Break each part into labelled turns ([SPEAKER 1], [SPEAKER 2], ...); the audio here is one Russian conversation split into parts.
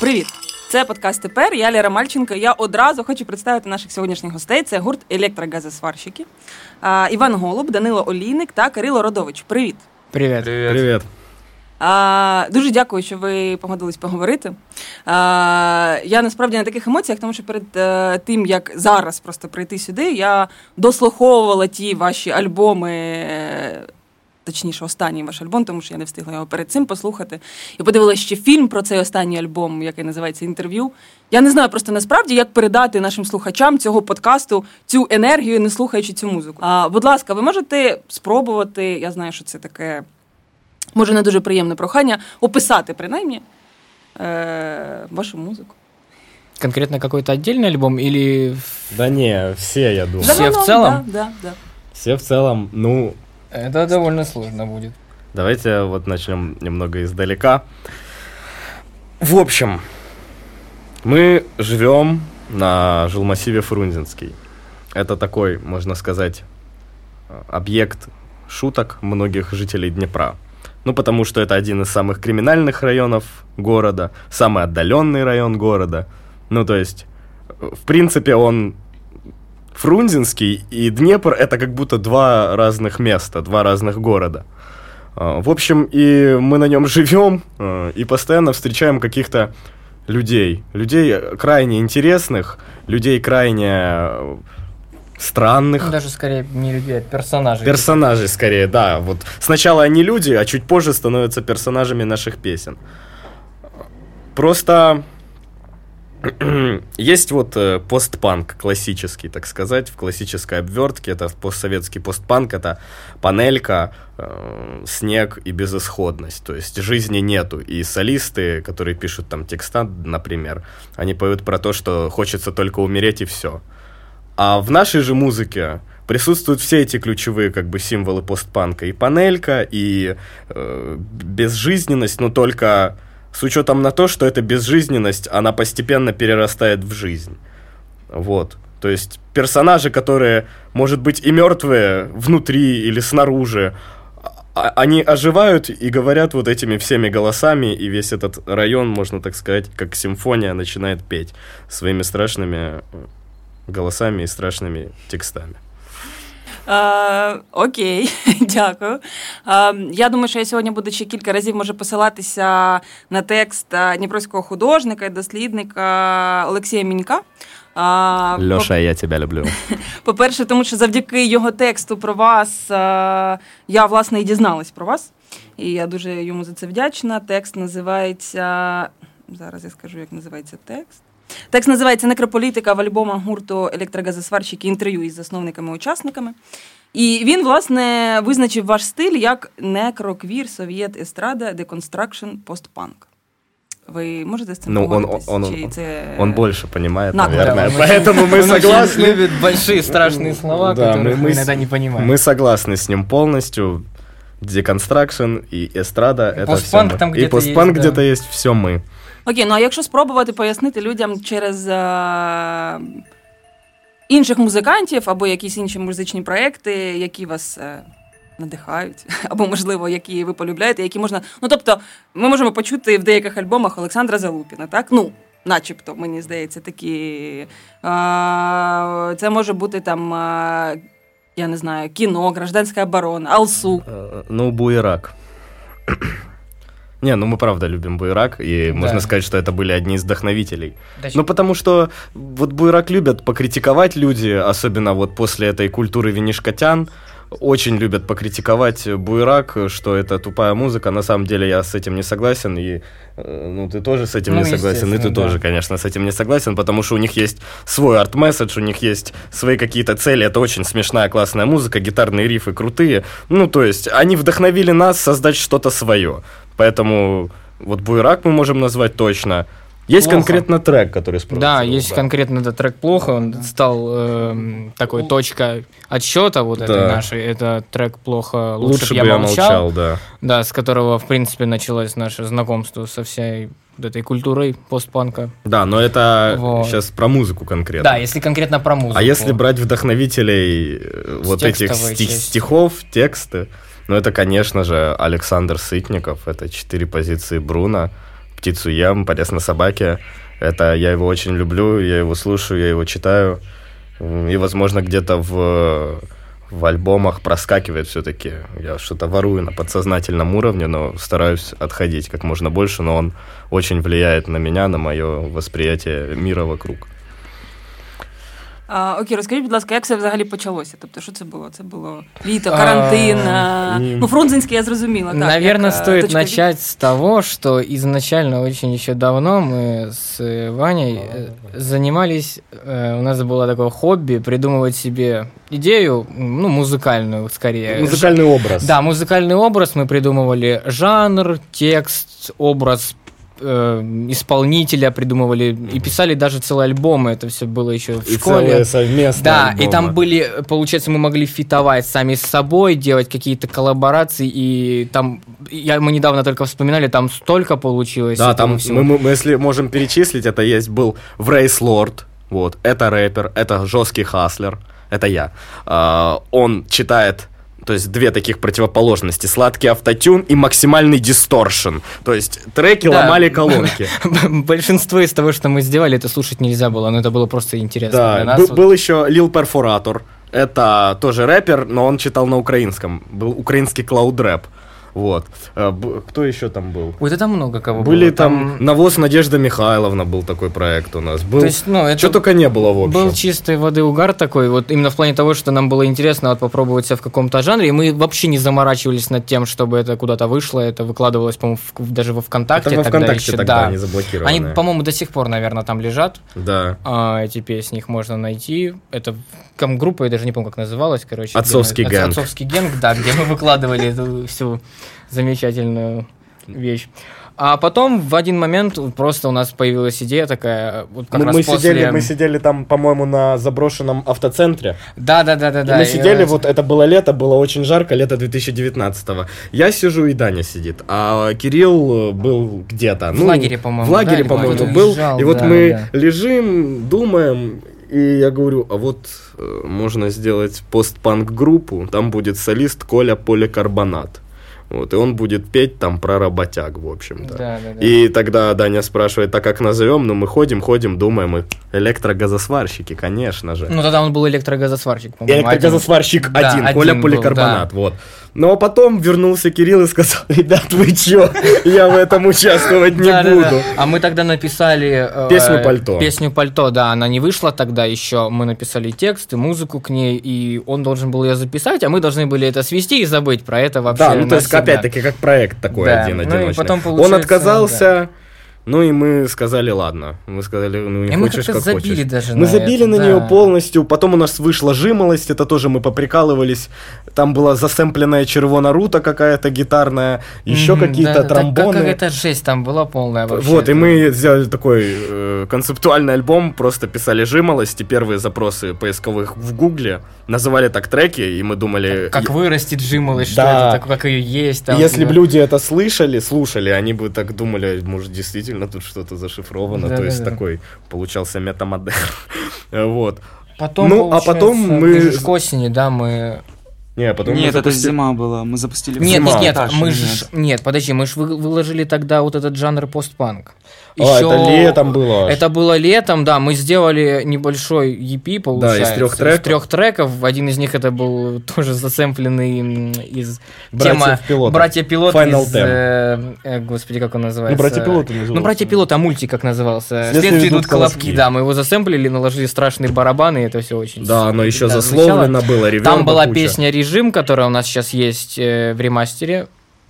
[SPEAKER 1] Привіт! Це подкаст тепер. Я Лера Мальченко. Я одразу хочу представити наших сьогоднішніх гостей. Це гурт електрогазосварщики. А, Іван Голуб, Данило Олійник та Кирило Родович. Привіт!
[SPEAKER 2] Привет.
[SPEAKER 3] Привет.
[SPEAKER 1] А, дуже дякую, що ви погодились поговорити. А, я насправді на таких емоціях, тому що перед е, тим, як зараз просто прийти сюди, я дослуховувала ті ваші альбоми. Точніше, останній ваш альбом, тому що я не встигла його перед цим послухати. І подивилася ще фільм про цей останній альбом, який називається інтерв'ю. Я не знаю просто насправді, як передати нашим слухачам цього подкасту цю енергію, не слухаючи цю музику. А, будь ласка, ви можете спробувати, я знаю, що це таке може не дуже приємне прохання, описати принаймні е, вашу музику.
[SPEAKER 2] Конкретно какой-то отдельный альбом или...
[SPEAKER 3] Да не, все, я думаю.
[SPEAKER 2] Все в целом?
[SPEAKER 1] Да, да, да.
[SPEAKER 3] Все в целом, ну,
[SPEAKER 2] Это довольно сложно будет.
[SPEAKER 3] давайте вот начнем немного издалека. В общем, мы живем на жилмассиве Фрунзенский. Это такой, можно сказать, объект шуток многих жителей Днепра. Ну, потому что это один из самых криминальных районов города, самый отдаленный район города. Ну, то есть, в принципе, он Фрунзенский и Днепр это как будто два разных места, два разных города. А, В общем, и мы на нем живем э, и постоянно встречаем каких-то людей. Людей крайне интересных, людей крайне э, странных.
[SPEAKER 2] Даже скорее не людей, а персонажей.
[SPEAKER 3] Персонажей скорее, да. Вот сначала они люди, а чуть позже становятся персонажами наших песен. Просто есть вот э, постпанк классический, так сказать, в классической обвертке. Это постсоветский постпанк, это панелька, э, снег и безысходность. То есть жизни нету. И солисты, которые пишут там текста, например, они поют про то, что хочется только умереть и все. А в нашей же музыке присутствуют все эти ключевые как бы символы постпанка. И панелька, и э, безжизненность, но только с учетом на то, что эта безжизненность, она постепенно перерастает в жизнь. Вот. То есть персонажи, которые, может быть, и мертвые внутри или снаружи, а- они оживают и говорят вот этими всеми голосами, и весь этот район, можно так сказать, как симфония, начинает петь своими страшными э, голосами и страшными текстами.
[SPEAKER 1] Е, окей, дякую. Е, я думаю, що я сьогодні буду ще кілька разів може посилатися на текст е, дніпровського художника і дослідника Олексія Мінька. Е,
[SPEAKER 3] Леша, я тебя люблю.
[SPEAKER 1] По-перше, тому що завдяки його тексту про вас я власне і дізналась про вас. І я дуже йому за це вдячна. Текст називається. Зараз я скажу, як називається текст. Текст називається Некрополітика в альбомах гурту електрогазосварщики інтерв'ю із засновниками-учасниками. І він, власне, визначив ваш стиль як некроквір, совєт, естрада, деконстракшн, постпанк. Ви можете з цим
[SPEAKER 3] Ну, он-
[SPEAKER 1] погодитись?
[SPEAKER 3] он-
[SPEAKER 1] Чи
[SPEAKER 3] он-
[SPEAKER 1] це...
[SPEAKER 3] Он больше понимает,
[SPEAKER 1] На,
[SPEAKER 3] наверное,
[SPEAKER 2] Да, он
[SPEAKER 3] поэтому мы
[SPEAKER 2] Он очень
[SPEAKER 3] согласны.
[SPEAKER 2] любит большие страшные слова,
[SPEAKER 3] Да,
[SPEAKER 2] которых
[SPEAKER 3] мы-
[SPEAKER 2] мы,
[SPEAKER 3] мы с-
[SPEAKER 2] иногда не понимаем.
[SPEAKER 3] Мы согласны с ним полностью. Деконстракшн и эстрада это
[SPEAKER 2] постпанк
[SPEAKER 3] все мы.
[SPEAKER 2] там
[SPEAKER 3] И
[SPEAKER 2] где-то
[SPEAKER 3] постпанк
[SPEAKER 2] есть, да.
[SPEAKER 3] где-то есть, все мы.
[SPEAKER 1] Окей, ну а якщо спробувати пояснити людям через е, інших музикантів або якісь інші музичні проекти, які вас е, надихають, або, можливо, які ви полюбляєте, які можна. Ну, тобто, ми можемо почути в деяких альбомах Олександра Залупіна, так? Ну, начебто, мені здається, такі. Е, це може бути там. Е, я не знаю, кіно, гражданська оборона, Алсу.
[SPEAKER 3] Э, Ну, Буерак. Не, ну мы правда любим Буерак, и
[SPEAKER 2] Да.
[SPEAKER 3] можно сказать, что это были одни из вдохновителей.
[SPEAKER 2] Да,
[SPEAKER 3] Ну, потому что вот Буерак любят покритиковать люди, особенно вот после этой культуры винишкотян. Очень любят покритиковать Буерак, что это тупая музыка. На самом деле я с этим не согласен, и э, ну, ты тоже с этим
[SPEAKER 2] Ну,
[SPEAKER 3] не согласен, и ты
[SPEAKER 2] да.
[SPEAKER 3] тоже, конечно, с этим не согласен, потому что у них есть свой арт-месседж, у них есть свои какие-то цели. Это очень смешная, классная музыка, гитарные рифы крутые. Ну, то есть они вдохновили нас создать что-то свое. Поэтому вот Буерак мы можем назвать точно. Есть
[SPEAKER 2] Плохо.
[SPEAKER 3] конкретно трек, который
[SPEAKER 2] Да,
[SPEAKER 3] спровоцировал,
[SPEAKER 2] есть конкретно этот трек плохо, он стал эм, такой точка отсчета вот этой
[SPEAKER 3] Да.
[SPEAKER 2] нашей. Это трек плохо, лучше,
[SPEAKER 3] Лучше
[SPEAKER 2] б я, молчал,
[SPEAKER 3] да.
[SPEAKER 2] да, с которого в принципе началось наше знакомство со всей вот этой культурой постпанка.
[SPEAKER 3] Да, но это
[SPEAKER 2] Вот.
[SPEAKER 3] сейчас про музыку конкретно.
[SPEAKER 2] Да, если конкретно про музыку.
[SPEAKER 3] А если брать вдохновителей э,
[SPEAKER 2] С
[SPEAKER 3] вот этих стих-
[SPEAKER 2] части.
[SPEAKER 3] стихов, тексты, Ну, это, конечно же, Александр Сытников. Это четыре позиции Бруно. «Птицу ем», «Полез на собаке». Это я его очень люблю, я его слушаю, я его читаю. И, возможно, где-то в, в альбомах проскакивает все-таки. Я что-то ворую на подсознательном уровне, но стараюсь отходить как можно больше, но он очень влияет на меня, на мое восприятие мира вокруг.
[SPEAKER 1] А, Окей, розкажіть, будь ласка, як це взагалі почалося? Тобто, що це було? Це було літо, карантин. А, ну, Фрунзенський я зрозуміла. Так,
[SPEAKER 2] Наверное,
[SPEAKER 1] як,
[SPEAKER 2] стоит
[SPEAKER 1] точка
[SPEAKER 2] начать с того, что изначально очень еще давно мы с Ваней э, занимались, э, у нас было такое хобби придумывать себе идею, ну, музыкальную скорее.
[SPEAKER 3] Музыкальный образ.
[SPEAKER 2] Да, музыкальный образ. Мы придумывали жанр, текст, образ э, исполнителя придумывали и писали даже целые альбомы. Это все было еще в
[SPEAKER 3] И
[SPEAKER 2] школе.
[SPEAKER 3] целые совместные
[SPEAKER 2] Да,
[SPEAKER 3] альбомы.
[SPEAKER 2] и там были, получается, мы могли фитовать сами с собой, делать какие-то коллаборации, и там, я, мы недавно только вспоминали, там столько получилось.
[SPEAKER 3] Да, там,
[SPEAKER 2] всего.
[SPEAKER 3] мы, мы- если можем перечислить, это есть был Врейс Лорд, вот, это рэпер, это жесткий хаслер, это я. А, он читает то есть две таких противоположности. Сладкий автотюн и максимальный дисторшн. То есть треки
[SPEAKER 2] Да.
[SPEAKER 3] ломали колонки.
[SPEAKER 2] Большинство из того, что мы сделали, это слушать нельзя было, но это было просто интересно
[SPEAKER 3] Да,
[SPEAKER 2] для нас.
[SPEAKER 3] был,
[SPEAKER 2] Вот.
[SPEAKER 3] был еще Лил Перфоратор. Это тоже рэпер, но он читал на украинском. Был украинский клауд-рэп. Вот. А, б- Кто еще там был?
[SPEAKER 2] Ой, там много кого
[SPEAKER 3] Были
[SPEAKER 2] было.
[SPEAKER 3] там Навоз Надежда Михайловна был такой проект у нас. Был
[SPEAKER 2] То есть, ну, это
[SPEAKER 3] что только не было в общем.
[SPEAKER 2] Был чистой воды угар такой, вот именно в плане того, что нам было интересно вот попробовать себя в каком-то жанре, и мы вообще не заморачивались над тем, чтобы это куда-то вышло, это выкладывалось, по-моему, в- даже во ВКонтакте.
[SPEAKER 3] Это во
[SPEAKER 2] тогда
[SPEAKER 3] ВКонтакте
[SPEAKER 2] еще,
[SPEAKER 3] тогда
[SPEAKER 2] да.
[SPEAKER 3] они заблокированы.
[SPEAKER 2] Они, по-моему, до сих пор, наверное, там лежат,
[SPEAKER 3] Да.
[SPEAKER 2] а, эти песни, их можно найти. Это ком- группа, я даже не помню, как называлась, короче.
[SPEAKER 3] Отцовский
[SPEAKER 2] мы-
[SPEAKER 3] гэнг.
[SPEAKER 2] Отцовский гэнг, да, где мы выкладывали эту всю замечательную вещь. А потом в один момент просто у нас появилась идея такая, вот как
[SPEAKER 3] мы,
[SPEAKER 2] раз
[SPEAKER 3] мы
[SPEAKER 2] после...
[SPEAKER 3] сидели, мы сидели там, по-моему, на заброшенном автоцентре.
[SPEAKER 2] Да, да, да, да,
[SPEAKER 3] И
[SPEAKER 2] да.
[SPEAKER 3] мы
[SPEAKER 2] и,
[SPEAKER 3] сидели,
[SPEAKER 2] э,
[SPEAKER 3] вот это было лето, было очень жарко, лето 2019-го. Я сижу, и Даня сидит. А Кирилл э, был где-то.
[SPEAKER 2] В лагере, по-моему,
[SPEAKER 3] В лагере,
[SPEAKER 2] да,
[SPEAKER 3] по-моему, был.
[SPEAKER 2] лежал,
[SPEAKER 3] и вот
[SPEAKER 2] да,
[SPEAKER 3] мы
[SPEAKER 2] да.
[SPEAKER 3] лежим, думаем, и я говорю, а вот э, можно сделать постпанк-группу, там будет солист Коля Поликарбонат. Вот, и он будет петь там про работяг, в общем-то.
[SPEAKER 2] Да, да, да.
[SPEAKER 3] И тогда Даня спрашивает, а как назовем? Ну, мы ходим, ходим, думаем, и электрогазосварщики, конечно же.
[SPEAKER 2] Ну, тогда он был электрогазосварщик, по-моему.
[SPEAKER 3] Электрогазосварщик
[SPEAKER 2] Да,
[SPEAKER 3] один,
[SPEAKER 2] один
[SPEAKER 3] Коля
[SPEAKER 2] был,
[SPEAKER 3] Поликарбонат, вот. Но потом вернулся Кирилл и сказал, ребят, вы чё, я в этом участвовать не
[SPEAKER 2] Да, да, да.
[SPEAKER 3] буду.
[SPEAKER 2] А мы тогда написали... э,
[SPEAKER 3] Песню «Пальто».
[SPEAKER 2] Песню «Пальто», да, она не вышла тогда еще. Мы написали текст и музыку к ней, и он должен был ее записать, а мы должны были это свести и забыть про это вообще
[SPEAKER 3] Да, ну то есть. Опять-таки как проект такой
[SPEAKER 2] Да,
[SPEAKER 3] один
[SPEAKER 2] ну
[SPEAKER 3] одиночный.
[SPEAKER 2] потом
[SPEAKER 3] Он отказался, ну и мы сказали, ладно. Мы сказали, ну не
[SPEAKER 2] И мы
[SPEAKER 3] хочешь,
[SPEAKER 2] как-то
[SPEAKER 3] как
[SPEAKER 2] забили
[SPEAKER 3] хочешь.
[SPEAKER 2] даже
[SPEAKER 3] Мы
[SPEAKER 2] на
[SPEAKER 3] забили
[SPEAKER 2] это,
[SPEAKER 3] на
[SPEAKER 2] да.
[SPEAKER 3] нее полностью. Потом у нас вышла жимолость, это тоже мы поприкалывались. Там была засэмпленная червона рута какая-то гитарная, еще
[SPEAKER 2] Мгм,
[SPEAKER 3] какие-то
[SPEAKER 2] да, да,
[SPEAKER 3] тромбоны.
[SPEAKER 2] Какая-то жесть там была полная вообще.
[SPEAKER 3] Вот, и мы сделали такой э, концептуальный альбом, просто писали жимолость, и первые запросы поисковых в Гугле называли так треки, и мы думали...
[SPEAKER 2] Как
[SPEAKER 3] и-
[SPEAKER 2] вырастет жимолость, что
[SPEAKER 3] Да.
[SPEAKER 2] это такое, как ее есть. Там,
[SPEAKER 3] если бы
[SPEAKER 2] да.
[SPEAKER 3] люди это слышали, слушали, они бы так думали, может, действительно тут что-то зашифровано.
[SPEAKER 2] Да,
[SPEAKER 3] То
[SPEAKER 2] да,
[SPEAKER 3] есть
[SPEAKER 2] да.
[SPEAKER 3] такой получался метамодерн. Вот.
[SPEAKER 2] Потом,
[SPEAKER 3] Ну, а потом мы-
[SPEAKER 2] к осени, да, мы
[SPEAKER 3] Не, потом мы
[SPEAKER 4] Нет, это
[SPEAKER 3] запустили-
[SPEAKER 4] зима была. Мы запустили
[SPEAKER 2] Нет,
[SPEAKER 4] зиму.
[SPEAKER 2] нет, нет, мы
[SPEAKER 4] нет.
[SPEAKER 2] же, нет, подожди, мы же выложили тогда вот этот жанр постпанк.
[SPEAKER 3] А, это летом было.
[SPEAKER 2] Это было летом, да, мы сделали небольшой EP, получается.
[SPEAKER 3] трёх треков.
[SPEAKER 2] трех треков. Один из них это был тоже засэмпленный из
[SPEAKER 3] Братьев
[SPEAKER 2] тема. Братья пилоты
[SPEAKER 3] Final
[SPEAKER 2] из, э, э, господи, как он называется?
[SPEAKER 3] Ну, «Братья пилоты» назывался.
[SPEAKER 2] Ну, братья пилоты, а мультик как назывался?
[SPEAKER 3] «Следствие идут
[SPEAKER 2] колобки,
[SPEAKER 3] колобки».
[SPEAKER 2] да, мы его засэмплили, наложили страшные барабаны, и это все очень.
[SPEAKER 3] Да, оно еще
[SPEAKER 2] да,
[SPEAKER 3] засловлено было,
[SPEAKER 2] Там была
[SPEAKER 3] куча.
[SPEAKER 2] песня «Режим», которая у нас сейчас есть э, в ремастере.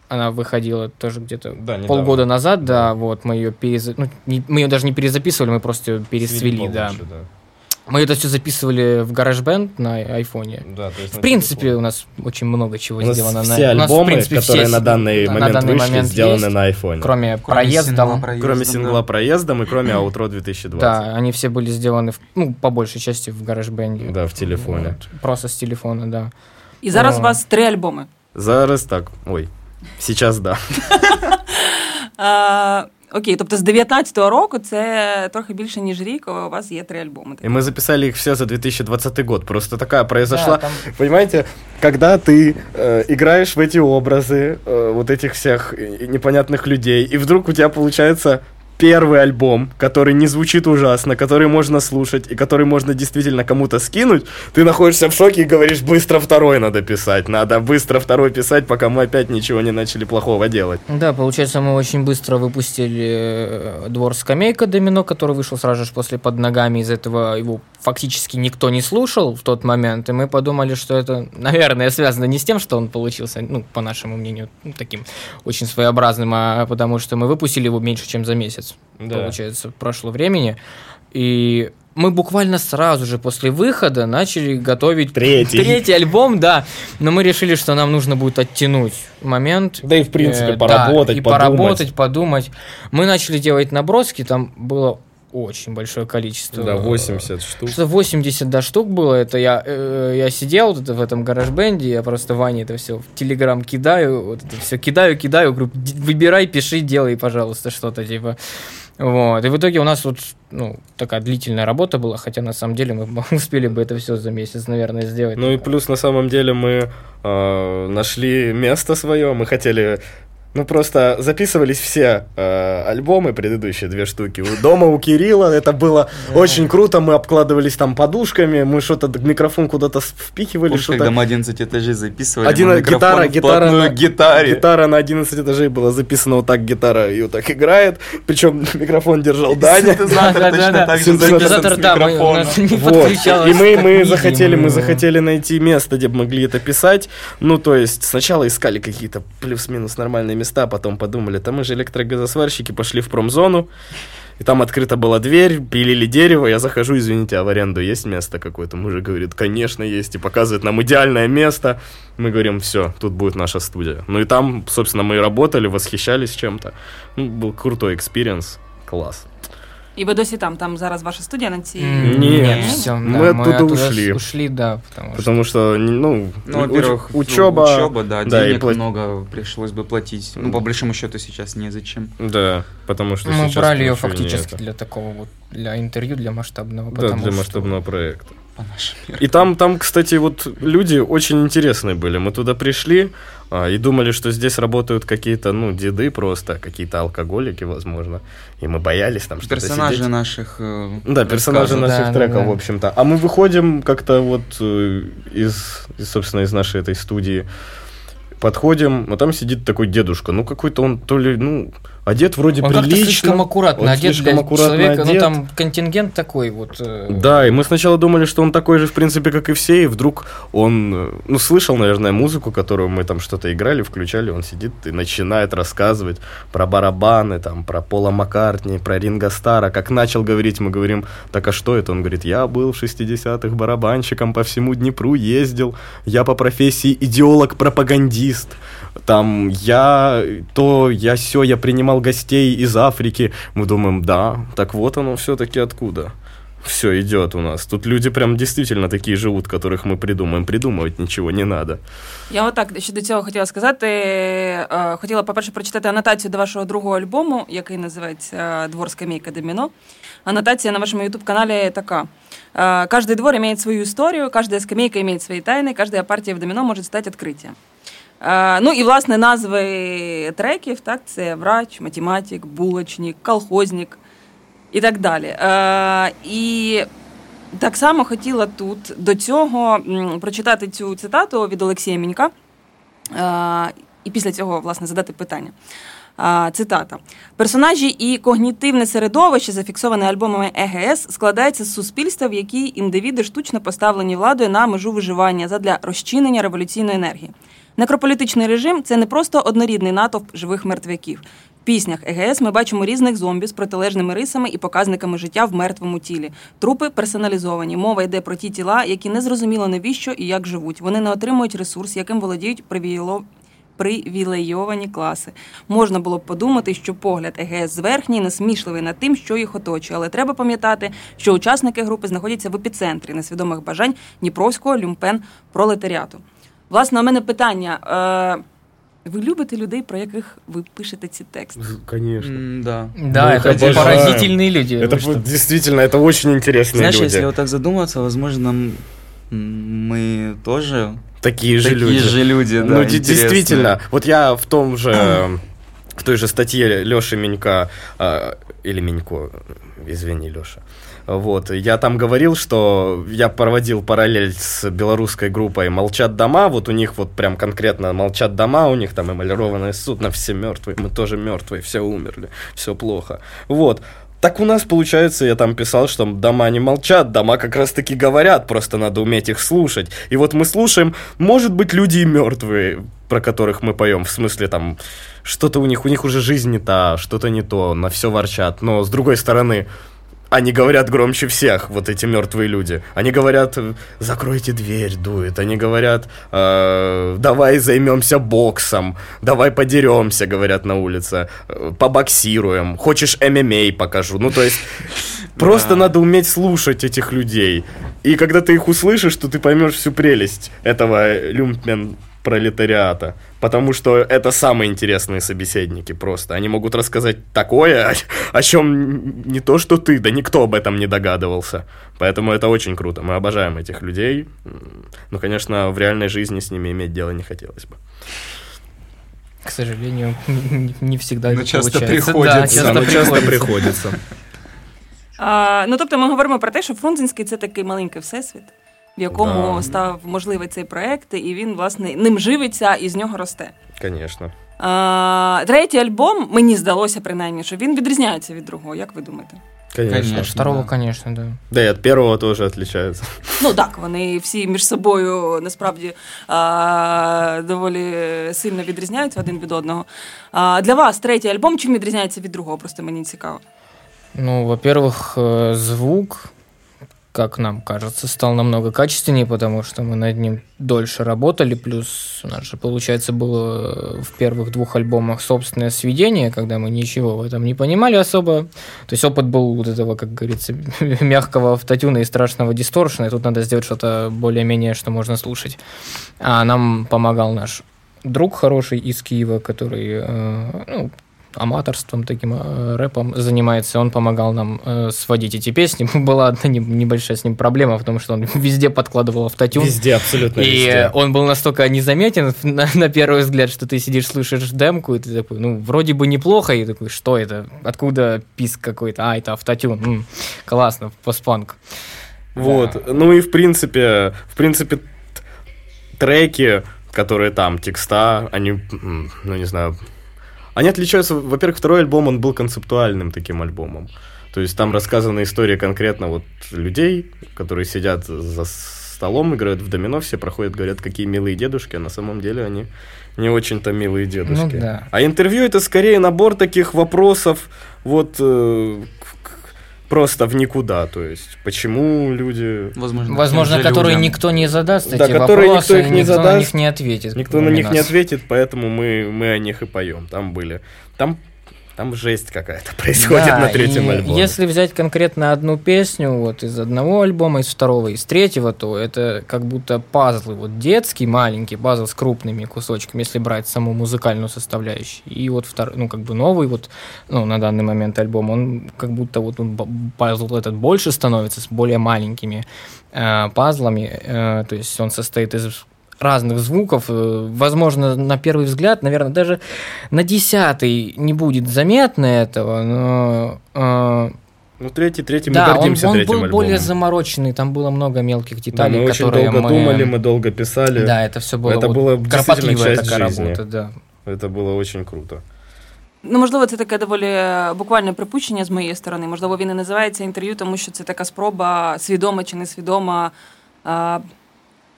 [SPEAKER 2] Она выходила тоже где-то
[SPEAKER 3] Да, недавно.
[SPEAKER 2] полгода назад, да, вот мы ее перез... ну, не- мы ее даже не перезаписывали, мы просто ее пересвели,
[SPEAKER 3] Свели
[SPEAKER 2] да.
[SPEAKER 3] получше,
[SPEAKER 2] Мы это все записывали в GarageBand на айфоне.
[SPEAKER 3] Да, то есть
[SPEAKER 2] В
[SPEAKER 3] на
[SPEAKER 2] принципе,
[SPEAKER 3] телефон.
[SPEAKER 2] у нас очень много чего
[SPEAKER 3] у нас
[SPEAKER 2] сделано
[SPEAKER 3] все
[SPEAKER 2] на у нас, в
[SPEAKER 3] альбомы,
[SPEAKER 2] принципе,
[SPEAKER 3] которые
[SPEAKER 2] все
[SPEAKER 3] на данный
[SPEAKER 2] на
[SPEAKER 3] момент
[SPEAKER 2] данный
[SPEAKER 3] вышли,
[SPEAKER 2] момент
[SPEAKER 3] сделаны
[SPEAKER 2] есть,
[SPEAKER 3] на айфоне.
[SPEAKER 2] Кроме,
[SPEAKER 4] Кроме
[SPEAKER 2] проезда.
[SPEAKER 4] сингла проездом,
[SPEAKER 3] Кроме
[SPEAKER 4] да.
[SPEAKER 3] сингла проездом и кроме Outro 2020.
[SPEAKER 2] Да, они все были сделаны, в- ну, по большей части в GarageBand.
[SPEAKER 3] Да, в телефоне.
[SPEAKER 2] Вот, просто с телефона, да.
[SPEAKER 1] І зараз
[SPEAKER 2] О.
[SPEAKER 1] у вас три альбоми.
[SPEAKER 3] Зараз так. Ой. Сейчас да.
[SPEAKER 1] А, Окей, тобто з 19-го року це трохи більше, ніж рік, у вас є три альбоми.
[SPEAKER 3] И мы записали их все за 2020 год. Просто такая произошла...
[SPEAKER 2] Да, там-
[SPEAKER 3] Понимаете, когда ты э, играешь в эти образы, э, вот этих всех э, непонятных людей, и вдруг у тебя получается первый альбом, который не звучит ужасно, который можно слушать и который можно действительно кому-то скинуть, ты находишься в шоке и говоришь, быстро второй надо писать, надо быстро второй писать, пока мы опять ничего не начали плохого делать.
[SPEAKER 2] Да, получается, мы очень быстро выпустили э, двор скамейка домино, который вышел сразу же после под ногами. Из этого его фактически никто не слушал в тот момент. И мы подумали, что это, наверное, связано не с тем, что он получился, ну, по нашему мнению, таким очень своеобразным, а потому что мы выпустили его меньше, чем за месяц,
[SPEAKER 3] Да.
[SPEAKER 2] получается, прошло времени. И мы буквально сразу же после выхода начали готовить
[SPEAKER 3] Третий.
[SPEAKER 2] третий альбом, да. Но мы решили, что нам нужно будет оттянуть момент.
[SPEAKER 3] Да и, в принципе,
[SPEAKER 2] Э,
[SPEAKER 3] поработать,
[SPEAKER 2] да, и
[SPEAKER 3] подумать.
[SPEAKER 2] поработать, подумать. Мы начали делать наброски, там было очень большое количество.
[SPEAKER 3] Да, 80 штук.
[SPEAKER 2] Что 80 да, штук было, это я, э, я сидел вот это в этом гараж-бенде, я просто Ване это все в Телеграм кидаю, вот это все кидаю, кидаю, говорю, «Д- выбирай, пиши, делай, пожалуйста, что-то типа. Вот. И в итоге у нас вот ну, такая длительная работа была, хотя на самом деле мы успели бы это все за месяц, наверное, сделать.
[SPEAKER 3] Ну и плюс на самом деле мы э, нашли место свое, мы хотели, ну просто записывались все э, альбомы, предыдущие две штуки, дома у Кирилла, это было очень круто, мы обкладывались там подушками, мы что-то микрофон куда-то впихивали,
[SPEAKER 4] Помнишь, когда
[SPEAKER 3] что-то.
[SPEAKER 4] мы 11 этажей записывали,
[SPEAKER 3] Один,
[SPEAKER 4] мы микрофон
[SPEAKER 3] гитара, гитара, на,
[SPEAKER 4] гитаре.
[SPEAKER 3] гитара на 11 этажей была записана вот так, гитара и вот так играет, причем микрофон держал Даня.
[SPEAKER 4] Синтезатор точно так же
[SPEAKER 3] Синтезатор,
[SPEAKER 2] да,
[SPEAKER 3] И мы, мы захотели, мы захотели найти место, где бы могли это писать. Ну, то есть, сначала искали какие-то плюс-минус нормальные места, потом подумали, там мы же электрогазосварщики, пошли в промзону. И там открыта была дверь, пилили дерево, я захожу, извините, а в аренду есть место какое-то? Мужик говорит, конечно, есть, и показывает нам идеальное место. Мы говорим, все, тут будет наша студия. Ну и там, собственно, мы и работали, восхищались чем-то. Ну, был крутой experience, класс.
[SPEAKER 1] І ви досі там, там зараз ваша студія на цій.
[SPEAKER 2] М,
[SPEAKER 3] Нет,
[SPEAKER 2] Нет, все,
[SPEAKER 3] мы оттуда ушли.
[SPEAKER 2] Ушли, да, потому что...
[SPEAKER 3] Потому что, ну,
[SPEAKER 4] Ну,
[SPEAKER 3] у-
[SPEAKER 4] во-первых,
[SPEAKER 3] уч- учеба,
[SPEAKER 4] ну, учеба, да,
[SPEAKER 3] да, и
[SPEAKER 4] денег
[SPEAKER 3] пла-
[SPEAKER 4] много пришлось бы платить. Ну, по большому счету, сейчас незачем.
[SPEAKER 3] Да, потому что
[SPEAKER 2] Мы
[SPEAKER 3] сейчас
[SPEAKER 2] брали ее
[SPEAKER 3] ничего не
[SPEAKER 2] фактически
[SPEAKER 3] это.
[SPEAKER 2] для такого вот, для интервью, для масштабного.
[SPEAKER 3] Да,
[SPEAKER 2] потому
[SPEAKER 3] для
[SPEAKER 2] что-
[SPEAKER 3] масштабного проекта.
[SPEAKER 4] По нашим меркам.
[SPEAKER 3] И там, там, кстати, вот люди очень интересные были. Мы туда пришли а, и думали, что здесь работают какие-то, ну, деды просто, какие-то алкоголики, возможно. И мы боялись там что-то
[SPEAKER 4] Персонажи
[SPEAKER 3] сидеть.
[SPEAKER 4] наших э,
[SPEAKER 3] Да, персонажи
[SPEAKER 4] рассказов.
[SPEAKER 3] наших
[SPEAKER 2] Да, да,
[SPEAKER 3] треков,
[SPEAKER 2] да.
[SPEAKER 3] в общем-то. А мы выходим как-то вот э, из, из, собственно, из нашей этой студии. Подходим, а там сидит такой дедушка. Ну, какой-то он то ли, ну, одет вроде
[SPEAKER 2] Он
[SPEAKER 3] прилично.
[SPEAKER 2] слишком аккуратно
[SPEAKER 3] он
[SPEAKER 2] одет
[SPEAKER 3] слишком
[SPEAKER 2] для
[SPEAKER 3] аккуратно
[SPEAKER 2] человека.
[SPEAKER 3] одет.
[SPEAKER 2] Ну, там контингент такой вот. э,
[SPEAKER 3] Да, и мы сначала думали, что он такой же, в принципе, как и все, и вдруг он, э, ну, слышал, наверное, музыку, которую мы там что-то играли, включали, он сидит и начинает рассказывать про барабаны, там, про Пола Маккартни, про Ринга Стара. Как начал говорить, мы говорим, так а что это? Он говорит, я был в 60-х барабанщиком, по всему Днепру ездил, я по профессии идеолог-пропагандист, там, я то, я все, я принимал гостей из Африки. Мы думаем, да, так вот оно все-таки откуда все идет у нас. Тут люди прям действительно такие живут, которых мы придумаем. Придумывать ничего не надо.
[SPEAKER 1] Я отак ще до цього хотіла сказати. Е, Хотіла, по-перше, прочитати анотацію до вашого другого альбому, який називається Двор скамейка домино. Анотація на вашому ютуб-каналі така. Е, Каждый двор имеет свою историю, каждая скамейка имеет свои тайны, каждая партия в домино может стать открытием. Е, Ну і власне назви треків, так, це врач, математик, булочник, колхозник і так далі. Е, І так само хотіла тут до цього прочитати цю цитату від Олексія Мінька, е, і після цього, власне, задати питання. Цитата: персонажі і когнітивне середовище, зафіксоване альбомами ЕГС, складається з суспільства, в якій індивіди штучно поставлені владою на межу виживання задля розчинення революційної енергії. Некрополітичний режим це не просто однорідний натовп живих мертвяків. В піснях ЕГС ми бачимо різних зомбі з протилежними рисами і показниками життя в мертвому тілі. Трупи персоналізовані. Мова йде про ті тіла, які не зрозуміло навіщо і як живуть. Вони не отримують ресурс, яким володіють привіло- привілейовані класи. Можна було б подумати, що погляд ЕГС зверхній насмішливий над тим, що їх оточує, але треба пам'ятати, що учасники групи знаходяться в епіцентрі несвідомих бажань Дніпровського люмпен пролетаріату. Власне, у мене питання. Е- Ви любите людей, про яких ви пишете ці тексти?
[SPEAKER 3] Конечно.
[SPEAKER 4] М, Да.
[SPEAKER 2] Да,
[SPEAKER 3] Ну,
[SPEAKER 2] это
[SPEAKER 3] обожаю.
[SPEAKER 2] поразительные люди.
[SPEAKER 3] Это
[SPEAKER 2] Вы что?
[SPEAKER 3] действительно, это очень интересные
[SPEAKER 4] Знаешь,
[SPEAKER 3] люди.
[SPEAKER 4] если вот так задуматься, возможно, мы тоже
[SPEAKER 3] Такие же
[SPEAKER 4] такие
[SPEAKER 3] люди.
[SPEAKER 4] же люди, да,
[SPEAKER 3] ну,
[SPEAKER 4] интересные.
[SPEAKER 3] действительно. Вот я в том же, в той же статье Леши Менька, а, или Менько, извини, Леша, вот, я там говорил, что я проводил параллель с белорусской группой «Молчат дома», вот у них вот прям конкретно «Молчат дома», у них там эмалированное судно, все мертвые, мы тоже мертвые, все умерли, все плохо. Вот, так у нас получается, я там писал, что дома не молчат, дома как раз таки говорят, просто надо уметь их слушать. И вот мы слушаем, может быть, люди и мертвые, про которых мы поем, в смысле там, что-то у них, у них уже жизнь не та, что-то не то, на все ворчат. Но с другой стороны, они говорят громче всех, вот эти мертвые люди. Они говорят, э, закройте дверь, дует. Они говорят, э, давай займемся боксом, давай подеремся, говорят на улице, э, побоксируем. Хочешь ММА покажу. Ну, то есть, просто надо уметь слушать этих людей. И когда ты их услышишь, то ты поймешь всю прелесть этого люмпен пролетариата. Потому что это самые интересные собеседники просто. Они могут рассказать такое, о, о чем не то, что ты, да никто об этом не догадывался. Поэтому это очень круто. Мы обожаем этих людей. М, Ну, конечно, в реальной жизни с ними иметь дело не хотелось бы.
[SPEAKER 2] К сожалению, не- всегда
[SPEAKER 4] Но
[SPEAKER 2] это
[SPEAKER 4] часто
[SPEAKER 2] получается.
[SPEAKER 4] приходится.
[SPEAKER 2] Да, часто
[SPEAKER 3] Да, ну, часто
[SPEAKER 2] приходится.
[SPEAKER 3] приходится.
[SPEAKER 1] А, ну, тобто, ми говоримо про те, що Фрунзенський це такий маленький всесвіт, в якому
[SPEAKER 3] Да.
[SPEAKER 1] став можливий цей проект, і він, власне, ним живиться і з нього росте. А, третій альбом, мені здалося принаймні, що він відрізняється від другого. Як ви думаєте?
[SPEAKER 3] Конечно.
[SPEAKER 4] Конечно.
[SPEAKER 2] Второго,
[SPEAKER 4] да.
[SPEAKER 2] конечно, да.
[SPEAKER 3] Да и от первого тоже отличается.
[SPEAKER 1] Ну так, вони всі між собою насправді а, доволі сильно відрізняються один від одного. А, для вас третій альбом чим відрізняється від другого? Просто мені цікаво.
[SPEAKER 2] Ну, во-первых, э, звук, как нам кажется, стал намного качественнее, потому что мы над ним дольше работали. Плюс у нас же, получается, было в первых двух альбомах собственное сведение, когда мы ничего в этом не понимали особо. То есть опыт был вот этого, как говорится, мягкого автотюна и страшного дисторшена, и тут надо сделать что-то более-менее, что можно слушать. А нам помогал наш друг хороший из Киева, который э, ну, аматорством, таким э, рэпом занимается. Он помогал нам э, сводить эти песни. Была одна не- небольшая с ним проблема, потому что он везде подкладывал автотюн.
[SPEAKER 3] Везде, абсолютно
[SPEAKER 2] И
[SPEAKER 3] везде.
[SPEAKER 2] он был настолько незаметен на, на первый взгляд, что ты сидишь, слушаешь демку, и ты такой, ну, вроде бы неплохо, и такой, что это? Откуда писк какой-то? А, это автотюн. М, классно, постпанк.
[SPEAKER 3] Вот. Ну и в принципе, в принципе, треки, которые там, текста, они, ну не знаю, они отличаются. Во-первых, второй альбом, он был концептуальным таким альбомом. То есть там рассказана история конкретно вот людей, которые сидят за столом, играют в домино, все проходят, говорят, какие милые дедушки, а на самом деле они не очень-то милые дедушки.
[SPEAKER 2] Ну да.
[SPEAKER 3] А интервью это скорее набор таких вопросов, вот э, просто в никуда. То есть, почему люди
[SPEAKER 4] Возможно,
[SPEAKER 2] Возможно, которые
[SPEAKER 4] людям.
[SPEAKER 2] никто не задаст
[SPEAKER 3] Да,
[SPEAKER 2] эти
[SPEAKER 3] которые
[SPEAKER 2] вопросы,
[SPEAKER 3] никто их не
[SPEAKER 2] никто на
[SPEAKER 3] задаст,
[SPEAKER 2] них не ответит.
[SPEAKER 3] Никто на них не
[SPEAKER 2] нас.
[SPEAKER 3] ответит, поэтому мы, мы о них и поем. Там были. Там, там жесть какая-то происходит
[SPEAKER 2] Да,
[SPEAKER 3] на третьем альбоме.
[SPEAKER 2] Если взять конкретно одну песню вот из одного альбома, из второго, из третьего, то это как будто пазлы, вот детский маленький пазл с крупными кусочками, если брать саму музыкальную составляющую. И вот второй, ну как бы новый вот, ну на данный момент альбом, он как будто вот он, пазл этот больше становится с более маленькими э, пазлами, э, то есть он состоит из разных звуков. Э, Возможно, на первый взгляд, наверное, даже на десятый не будет заметно этого, но э,
[SPEAKER 3] Ну, третий, третий, мы
[SPEAKER 2] да, он,
[SPEAKER 3] гордимся
[SPEAKER 2] он
[SPEAKER 3] третьим
[SPEAKER 2] был
[SPEAKER 3] альбомом.
[SPEAKER 2] более замороченный, там было много мелких
[SPEAKER 3] Да,
[SPEAKER 2] деталей,
[SPEAKER 3] мы очень
[SPEAKER 2] которые
[SPEAKER 3] долго
[SPEAKER 2] мы...
[SPEAKER 3] думали, мы долго писали.
[SPEAKER 2] Да, это все было,
[SPEAKER 3] Это
[SPEAKER 2] вот
[SPEAKER 3] было действительно
[SPEAKER 2] кропотливая
[SPEAKER 3] часть
[SPEAKER 2] такая
[SPEAKER 3] жизни.
[SPEAKER 2] работа, да.
[SPEAKER 3] Это было очень круто.
[SPEAKER 1] Ну, можливо, це таке доволі е, буквальне припущення з моєї сторони. Можливо, він і називається інтерв'ю, тому що це така спроба, свідома чи несвідома, а,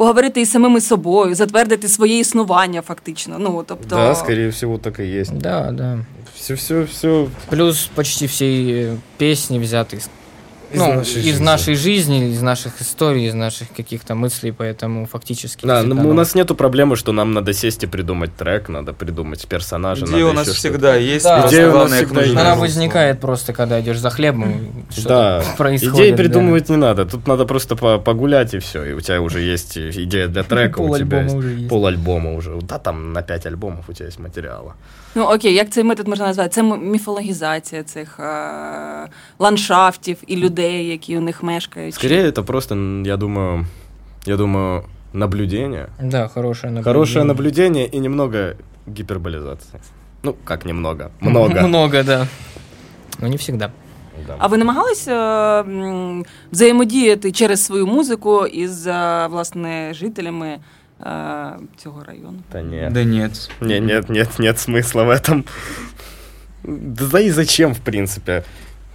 [SPEAKER 1] поговорити із самими собою, затвердити своє існування, фактично. Ну, тобто,
[SPEAKER 3] Да, скоріше всього, так і є.
[SPEAKER 2] Да, да.
[SPEAKER 3] Все, все, все.
[SPEAKER 2] Плюс почти всі пісні взяти взяты из ну,
[SPEAKER 3] нашей
[SPEAKER 2] из
[SPEAKER 3] жизни.
[SPEAKER 2] нашей жизни, из наших историй, из наших каких-то мыслей, поэтому фактически...
[SPEAKER 3] Да,
[SPEAKER 2] всегда
[SPEAKER 3] ну, у нас нету проблемы, что нам надо сесть и придумать трек, надо придумать персонажа.
[SPEAKER 4] Идея у нас всегда есть.
[SPEAKER 2] Да.
[SPEAKER 3] Идея у нас всегда есть.
[SPEAKER 2] Она возникает просто, когда идешь за хлебом,
[SPEAKER 3] Да,
[SPEAKER 2] происходит.
[SPEAKER 3] идеи
[SPEAKER 2] да.
[SPEAKER 3] придумывать не надо. Тут надо просто по- погулять и все. И у тебя уже есть идея для трека, у тебя есть пол альбома уже. Да, там на 5 альбомов у тебя есть материала.
[SPEAKER 1] Ну окей, як цей метод можна назвати? Це м- міфологізація цих е- ландшафтів і людей, які у них мешкають.
[SPEAKER 3] Скорее, это просто, м, я думаю, я думаю, наблюдение.
[SPEAKER 2] Да, хорошее наблюдение.
[SPEAKER 3] Хорошее наблюдение и немного гиперболизации. Ну, как немного? Много.
[SPEAKER 2] Много, да. Но не всегда.
[SPEAKER 3] Да.
[SPEAKER 1] А ви намагалися е, м, взаємодіяти через свою музику із е, власне жителями е, цього району?
[SPEAKER 3] Да нет.
[SPEAKER 4] Да нет.
[SPEAKER 3] Не, нет, нет, нет смысла в этом. Да и зачем, в принципе?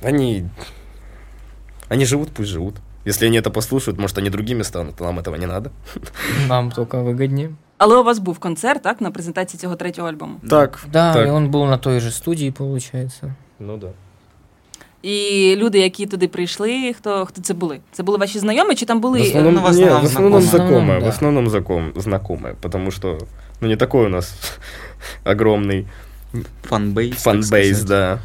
[SPEAKER 3] Они... Они живут, пусть живут. Если они это послушают, может, они другими станут, а нам этого не надо.
[SPEAKER 2] Нам только выгоднее.
[SPEAKER 1] Але у вас був концерт, так, на презентації цього третього альбому.
[SPEAKER 3] Так,
[SPEAKER 2] Да,
[SPEAKER 3] так.
[SPEAKER 2] и он был на той же студии, получается.
[SPEAKER 3] Ну да.
[SPEAKER 1] І люди, які туди прийшли, хто, хто це були? Це були ваші знайомі, чи там були.
[SPEAKER 3] В
[SPEAKER 1] е,
[SPEAKER 3] основном,
[SPEAKER 4] ну, в
[SPEAKER 3] не,
[SPEAKER 4] основном
[SPEAKER 3] в основном
[SPEAKER 2] знакомые.
[SPEAKER 3] знакомые, в
[SPEAKER 2] Да.
[SPEAKER 3] основном заком, знакомые, потому что, ну, не такой у нас огромный
[SPEAKER 4] Фанбейс. так
[SPEAKER 3] фанбейс,
[SPEAKER 4] сказать.
[SPEAKER 3] да.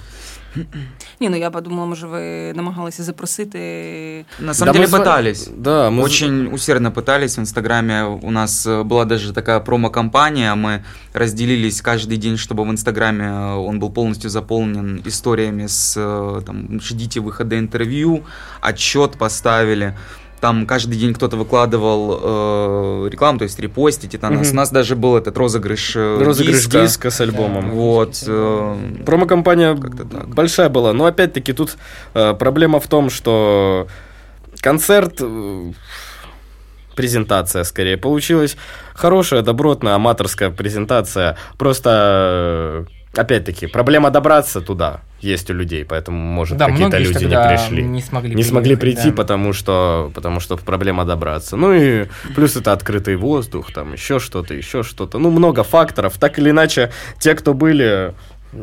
[SPEAKER 1] Ні, ну я подумала, може, ви намагалися запросити.
[SPEAKER 4] На самом
[SPEAKER 3] Да,
[SPEAKER 4] деле
[SPEAKER 3] мы
[SPEAKER 4] пытались.
[SPEAKER 3] Да, мы...
[SPEAKER 4] Очень усердно пытались. В Инстаграме у нас э, была даже такая промо-компания. Мы разделились каждый день, чтобы в Инстаграме э, он был полностью заполнен историями с э, там, ждите выхода интервью, отчет поставили. Там каждый день кто-то выкладывал э, рекламу, то есть репостить это нас. У нас даже был этот розыгрыш, э,
[SPEAKER 3] Розыгрыш
[SPEAKER 4] диска.
[SPEAKER 3] диска с альбомом.
[SPEAKER 4] Вот. э,
[SPEAKER 3] Промо-компания большая была, но опять-таки тут э, проблема в том, что концерт, э, презентация скорее получилась хорошая, добротная, аматорская презентация. Просто, э, опять-таки, проблема добраться туда есть у людей, поэтому, может,
[SPEAKER 2] да,
[SPEAKER 3] какие-то люди не пришли.
[SPEAKER 2] не смогли
[SPEAKER 3] не смогли прийти,
[SPEAKER 2] да.
[SPEAKER 3] потому что потому что проблема добраться. Ну и плюс это открытый воздух, там еще что-то, еще что-то. Ну, много факторов. Так или иначе, те, кто были,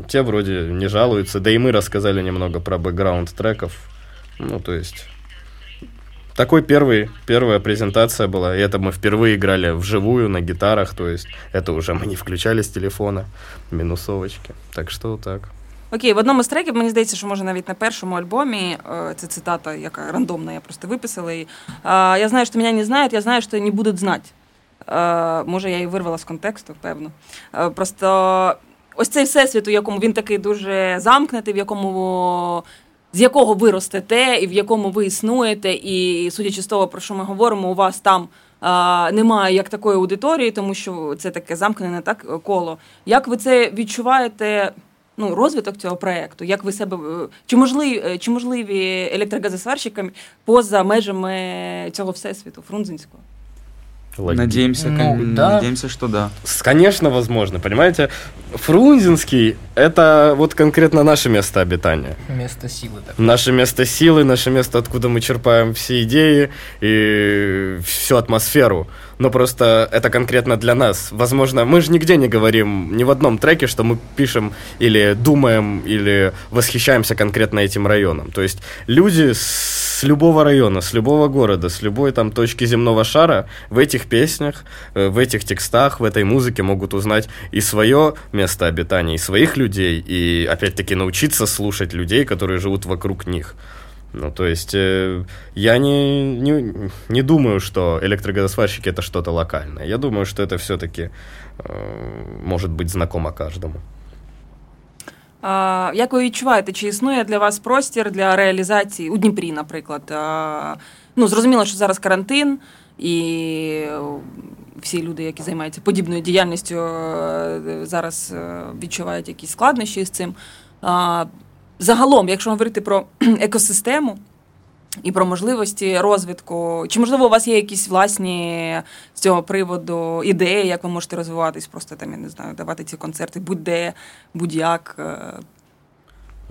[SPEAKER 3] те вроде не жалуются. Да и мы рассказали немного про бэкграунд треков. Ну, то есть Такой первый, первая презентация была, и это мы впервые играли вживую на гитарах, то есть это уже мы не включали с телефона, минусовочки. Так что вот так.
[SPEAKER 1] Окей, в одному з треків, мені здається, що може навіть на першому альбомі, е, це цитата, яка рандомна, я просто виписала її. Е, Я знаю, що мене не знають, я знаю, що не будуть знати. Е, Може, я її вирвала з контексту, певно. Е, Просто ось цей всесвіт, у якому він такий дуже замкнутий, в якому. З якого ви ростете, і в якому ви існуєте, і судячи з того, про що ми говоримо, у вас там а, немає як такої аудиторії, тому що це таке замкнене так коло. Як ви це відчуваєте? Ну, розвиток цього проекту, як ви себе е, чи можливі, чи можливі електрогазосварщиками поза межами цього всесвіту Фрунзенського?
[SPEAKER 4] Надеемся,
[SPEAKER 2] Ну,
[SPEAKER 4] кон-
[SPEAKER 2] да.
[SPEAKER 4] надеемся, что да.
[SPEAKER 3] Конечно, возможно. Понимаете, Фрунзенский – это вот конкретно наше место обитания.
[SPEAKER 2] Место силы так.
[SPEAKER 3] Наше место силы, наше место, откуда мы черпаем все идеи и всю атмосферу. Но просто это конкретно для нас. Возможно, мы же нигде не говорим, ни в одном треке, что мы пишем или думаем, или восхищаемся конкретно этим районом. То есть люди с любого района, с любого города, с любой там точки земного шара в этих песнях, э, в этих текстах, в этой музыке могут узнать и свое место обитания, и своих людей, и опять-таки научиться слушать людей, которые живут вокруг них. Ну, то есть э, я не, не, не думаю, что электрогазосварщики это что-то локальное. Я думаю, что это все-таки может быть знакомо каждому.
[SPEAKER 1] А, як ви відчуваєте, чи існує для вас простір для реалізації у Дніпрі, наприклад? А, ну, зрозуміло, що зараз карантин, і е, всі люди, які займаються подібною діяльністю, е, зараз е, відчувають якісь складнощі з цим. А, загалом, якщо говорити про екосистему, і про можливості розвитку. Чи можливо у вас є якісь власні з цього приводу ідеї, як ви можете розвиватись? Просто там я не знаю, давати ці концерти будь-де, будь-як.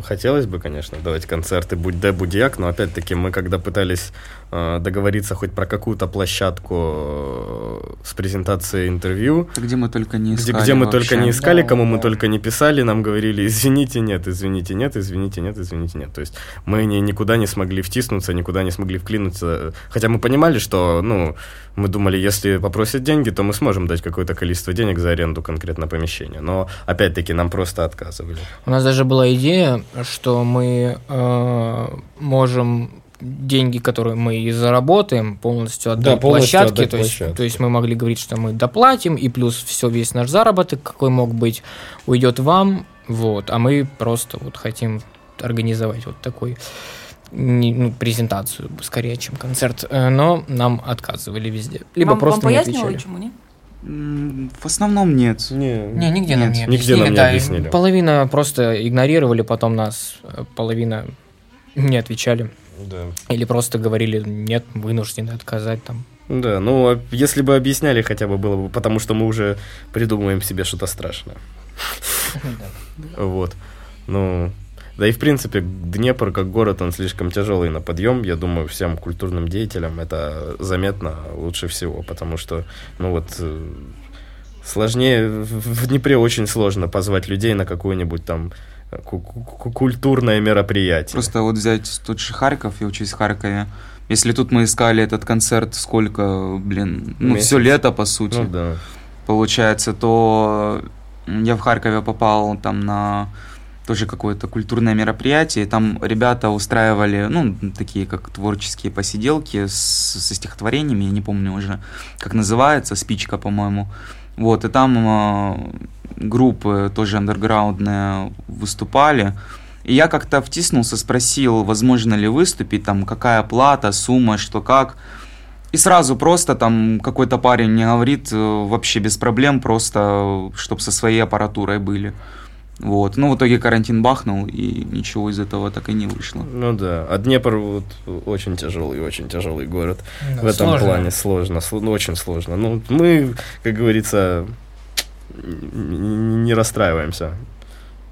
[SPEAKER 3] Хотелось бы, конечно, давать концерты будь да будьяк, но опять-таки мы когда пытались э, договориться хоть про какую-то площадку э, с презентацией интервью,
[SPEAKER 4] Где мы только не
[SPEAKER 3] где,
[SPEAKER 4] искали
[SPEAKER 3] где мы
[SPEAKER 4] вообще.
[SPEAKER 3] только не искали,
[SPEAKER 2] Да,
[SPEAKER 3] кому мы
[SPEAKER 2] да.
[SPEAKER 3] только не писали, нам говорили, извините, нет, извините, нет, извините, нет, извините, нет. То есть мы ни, никуда не смогли втиснуться, никуда не смогли вклинуться. Хотя мы понимали, что, ну, мы думали, если попросят деньги, то мы сможем дать какое-то количество денег за аренду конкретно помещения. Но, опять-таки, нам просто отказывали.
[SPEAKER 2] У нас даже была идея, что мы э, можем деньги, которые мы и заработаем, полностью отдать
[SPEAKER 3] Да, полностью
[SPEAKER 2] площадке.
[SPEAKER 3] отдать
[SPEAKER 2] то, есть,
[SPEAKER 3] площадке.
[SPEAKER 2] то есть мы могли говорить, что мы доплатим, и плюс все, весь наш заработок, какой мог быть, уйдет вам. Вот, а мы просто вот хотим организовать вот такой не- ну, презентацию, скорее, чем концерт. Э, Но нам отказывали везде. Либо
[SPEAKER 1] вам,
[SPEAKER 2] просто
[SPEAKER 1] вам
[SPEAKER 2] не отвечали.
[SPEAKER 1] чому ні?
[SPEAKER 4] В основном нет.
[SPEAKER 3] Не,
[SPEAKER 2] Не, нигде нам
[SPEAKER 4] Нет,
[SPEAKER 2] не
[SPEAKER 3] нигде
[SPEAKER 2] объяснили.
[SPEAKER 3] нам не
[SPEAKER 2] да,
[SPEAKER 3] объяснили.
[SPEAKER 2] Половина просто игнорировали, потом нас э, половина не отвечали.
[SPEAKER 3] да.
[SPEAKER 2] Или просто говорили, нет, вынуждены отказать там.
[SPEAKER 3] Да, ну, а если бы объясняли хотя бы было бы, потому что мы уже придумываем себе что-то страшное. Вот. Ну, да и в принципе Днепр как город, он слишком тяжелый на подъем. Я думаю, всем культурным деятелям это заметно лучше всего, потому что, ну вот, э, сложнее, в Днепре очень сложно позвать людей на какое-нибудь там э, ку- ку- культурное мероприятие.
[SPEAKER 4] Просто вот взять тот же Харьков, я учусь в Харькове. Если тут мы искали этот концерт сколько, блин, ну
[SPEAKER 3] Месяц.
[SPEAKER 4] все лето по сути,
[SPEAKER 3] Ну да.
[SPEAKER 4] получается, то я в Харькове попал там на тоже какое-то культурное мероприятие, там ребята устраивали, ну, такие как творческие посиделки с, со стихотворениями, я не помню уже, как называется, спичка, по-моему. Вот, и там э, группы тоже андерграундные выступали. И я как-то втиснулся, спросил, возможно ли выступить, там, какая плата, сумма, что как. И сразу просто там какой-то парень мне говорит, э, вообще без проблем, просто чтобы со своей аппаратурой были. Вот. Ну, в итоге карантин бахнул, и ничего из этого так и не вышло.
[SPEAKER 3] Ну да, а Днепр вот очень тяжелый, очень тяжелый город.
[SPEAKER 2] Да,
[SPEAKER 3] в этом
[SPEAKER 2] сложно.
[SPEAKER 3] плане сложно, сло- ну, очень сложно. Ну, мы, как говорится, н- не расстраиваемся.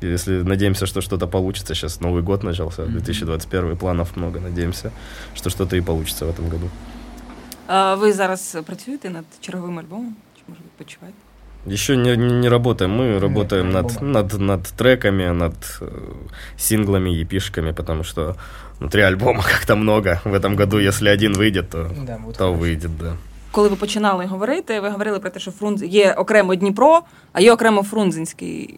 [SPEAKER 3] Если надеемся, что что-то получится, сейчас Новый год начался, 2021, планов много, надеемся, что что-то и получится в этом году.
[SPEAKER 1] А, ви зараз працюєте над черговим альбомом? Чи може відпочиваєте?
[SPEAKER 3] Еще не, не, не работаем, мы работаем над,
[SPEAKER 2] альбома.
[SPEAKER 3] над, над треками, над э, синглами, епишками, потому что ну, три альбома как-то много. В этом году, если один выйдет, то,
[SPEAKER 2] Да, будет
[SPEAKER 3] то
[SPEAKER 2] хорошо.
[SPEAKER 3] выйдет, да.
[SPEAKER 1] Коли ви починали говорити, ви говорили про те, що Фрунз є окремо Дніпро, а є окремо Фрунзенський.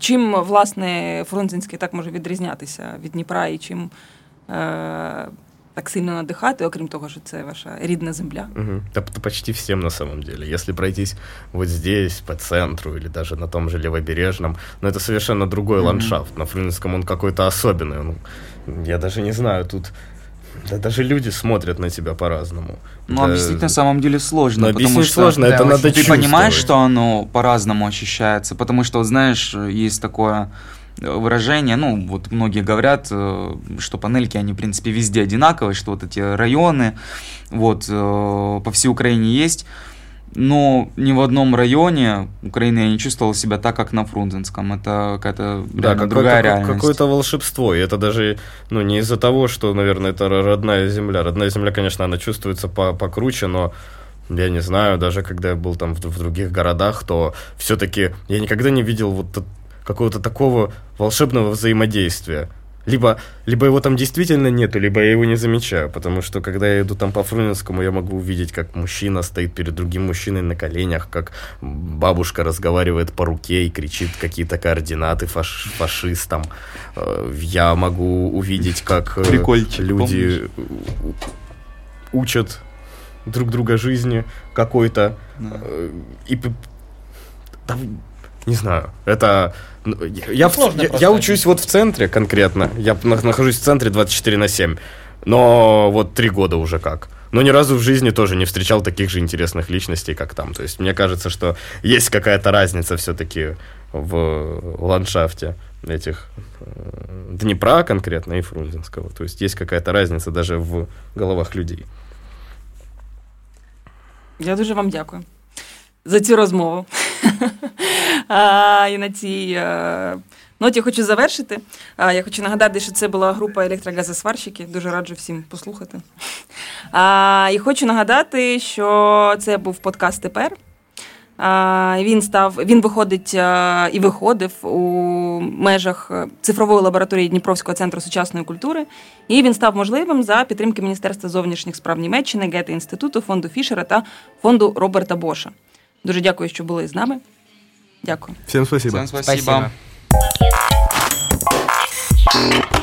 [SPEAKER 1] Чим власне Фрунзенський так може відрізнятися від Дніпра і чим е- так сильно надихати, окрім того, що це ваша рідна земля?
[SPEAKER 3] Да, п- почти всем на самом деле. Если пройтись вот здесь, по центру, или даже на том же Левобережном, но это совершенно другой
[SPEAKER 4] Мгм.
[SPEAKER 3] ландшафт. На Фрунзенском он какой-то особенный. он- я даже не знаю, тут да, даже люди смотрят на тебя по-разному.
[SPEAKER 4] Ну,
[SPEAKER 3] Да,
[SPEAKER 4] объяснить на самом деле сложно,
[SPEAKER 3] но
[SPEAKER 4] потому
[SPEAKER 3] объяснить
[SPEAKER 4] что
[SPEAKER 3] сложно,
[SPEAKER 2] да,
[SPEAKER 3] это
[SPEAKER 2] очень.
[SPEAKER 3] надо
[SPEAKER 4] ты
[SPEAKER 3] чувствовать.
[SPEAKER 4] понимаешь, что оно по-разному ощущается, потому что, вот знаешь, есть такое выражение, ну, вот многие говорят, э, что панельки, они, в принципе, везде одинаковые, что вот эти районы, вот, э, по всей Украине есть, но ни в одном районе Украины я не чувствовал себя так, как на Фрунзенском. Это какая-то
[SPEAKER 3] Да, какое-
[SPEAKER 4] другая
[SPEAKER 3] какое-
[SPEAKER 4] реальность.
[SPEAKER 3] какое-то волшебство. И это даже, ну, не из-за того, что, наверное, это ро- родная земля. Родная земля, конечно, она чувствуется по покруче, но я не знаю, даже когда я был там в, в других городах, то все-таки я никогда не видел вот какого-то такого волшебного взаимодействия. Либо, либо его там действительно нету, либо я его не замечаю, потому что когда я иду там по Фрунзенскому, я могу увидеть, как мужчина стоит перед другим мужчиной на коленях, как бабушка разговаривает по руке и кричит какие-то координаты фаш- фашистам. Э, Я могу увидеть, как э,
[SPEAKER 4] Прикольчик,
[SPEAKER 3] люди у- учат друг друга жизни какой-то.
[SPEAKER 4] Да.
[SPEAKER 3] Э, И да, не знаю, это я, я, в- я- я учусь вот в центре конкретно. Я на- нахожусь в центре 24 на 7. Но вот три года уже как. Но ни разу в жизни тоже не встречал таких же интересных личностей, как там. То есть мне кажется, что есть какая-то разница все-таки в ландшафте этих э, Днепра конкретно и Фрунзенского. То есть есть какая-то разница даже в головах людей.
[SPEAKER 1] Я дуже вам дякую за цю розмову. І на цій е, ноті хочу завершити. Я хочу нагадати, що це була група електрогазосварщики. Дуже раджу всім послухати. І хочу нагадати, що це був подкаст тепер. Він став, він виходить і виходив у межах цифрової лабораторії Дніпровського центру сучасної культури, і він став можливим за підтримки Міністерства зовнішніх справ Німеччини, Гете інституту, фонду Фішера та фонду Роберта Боша. Дуже дякую, що були з нами. Дякую.
[SPEAKER 3] Всім спасибо.
[SPEAKER 4] Всем спасибо.
[SPEAKER 2] спасибо.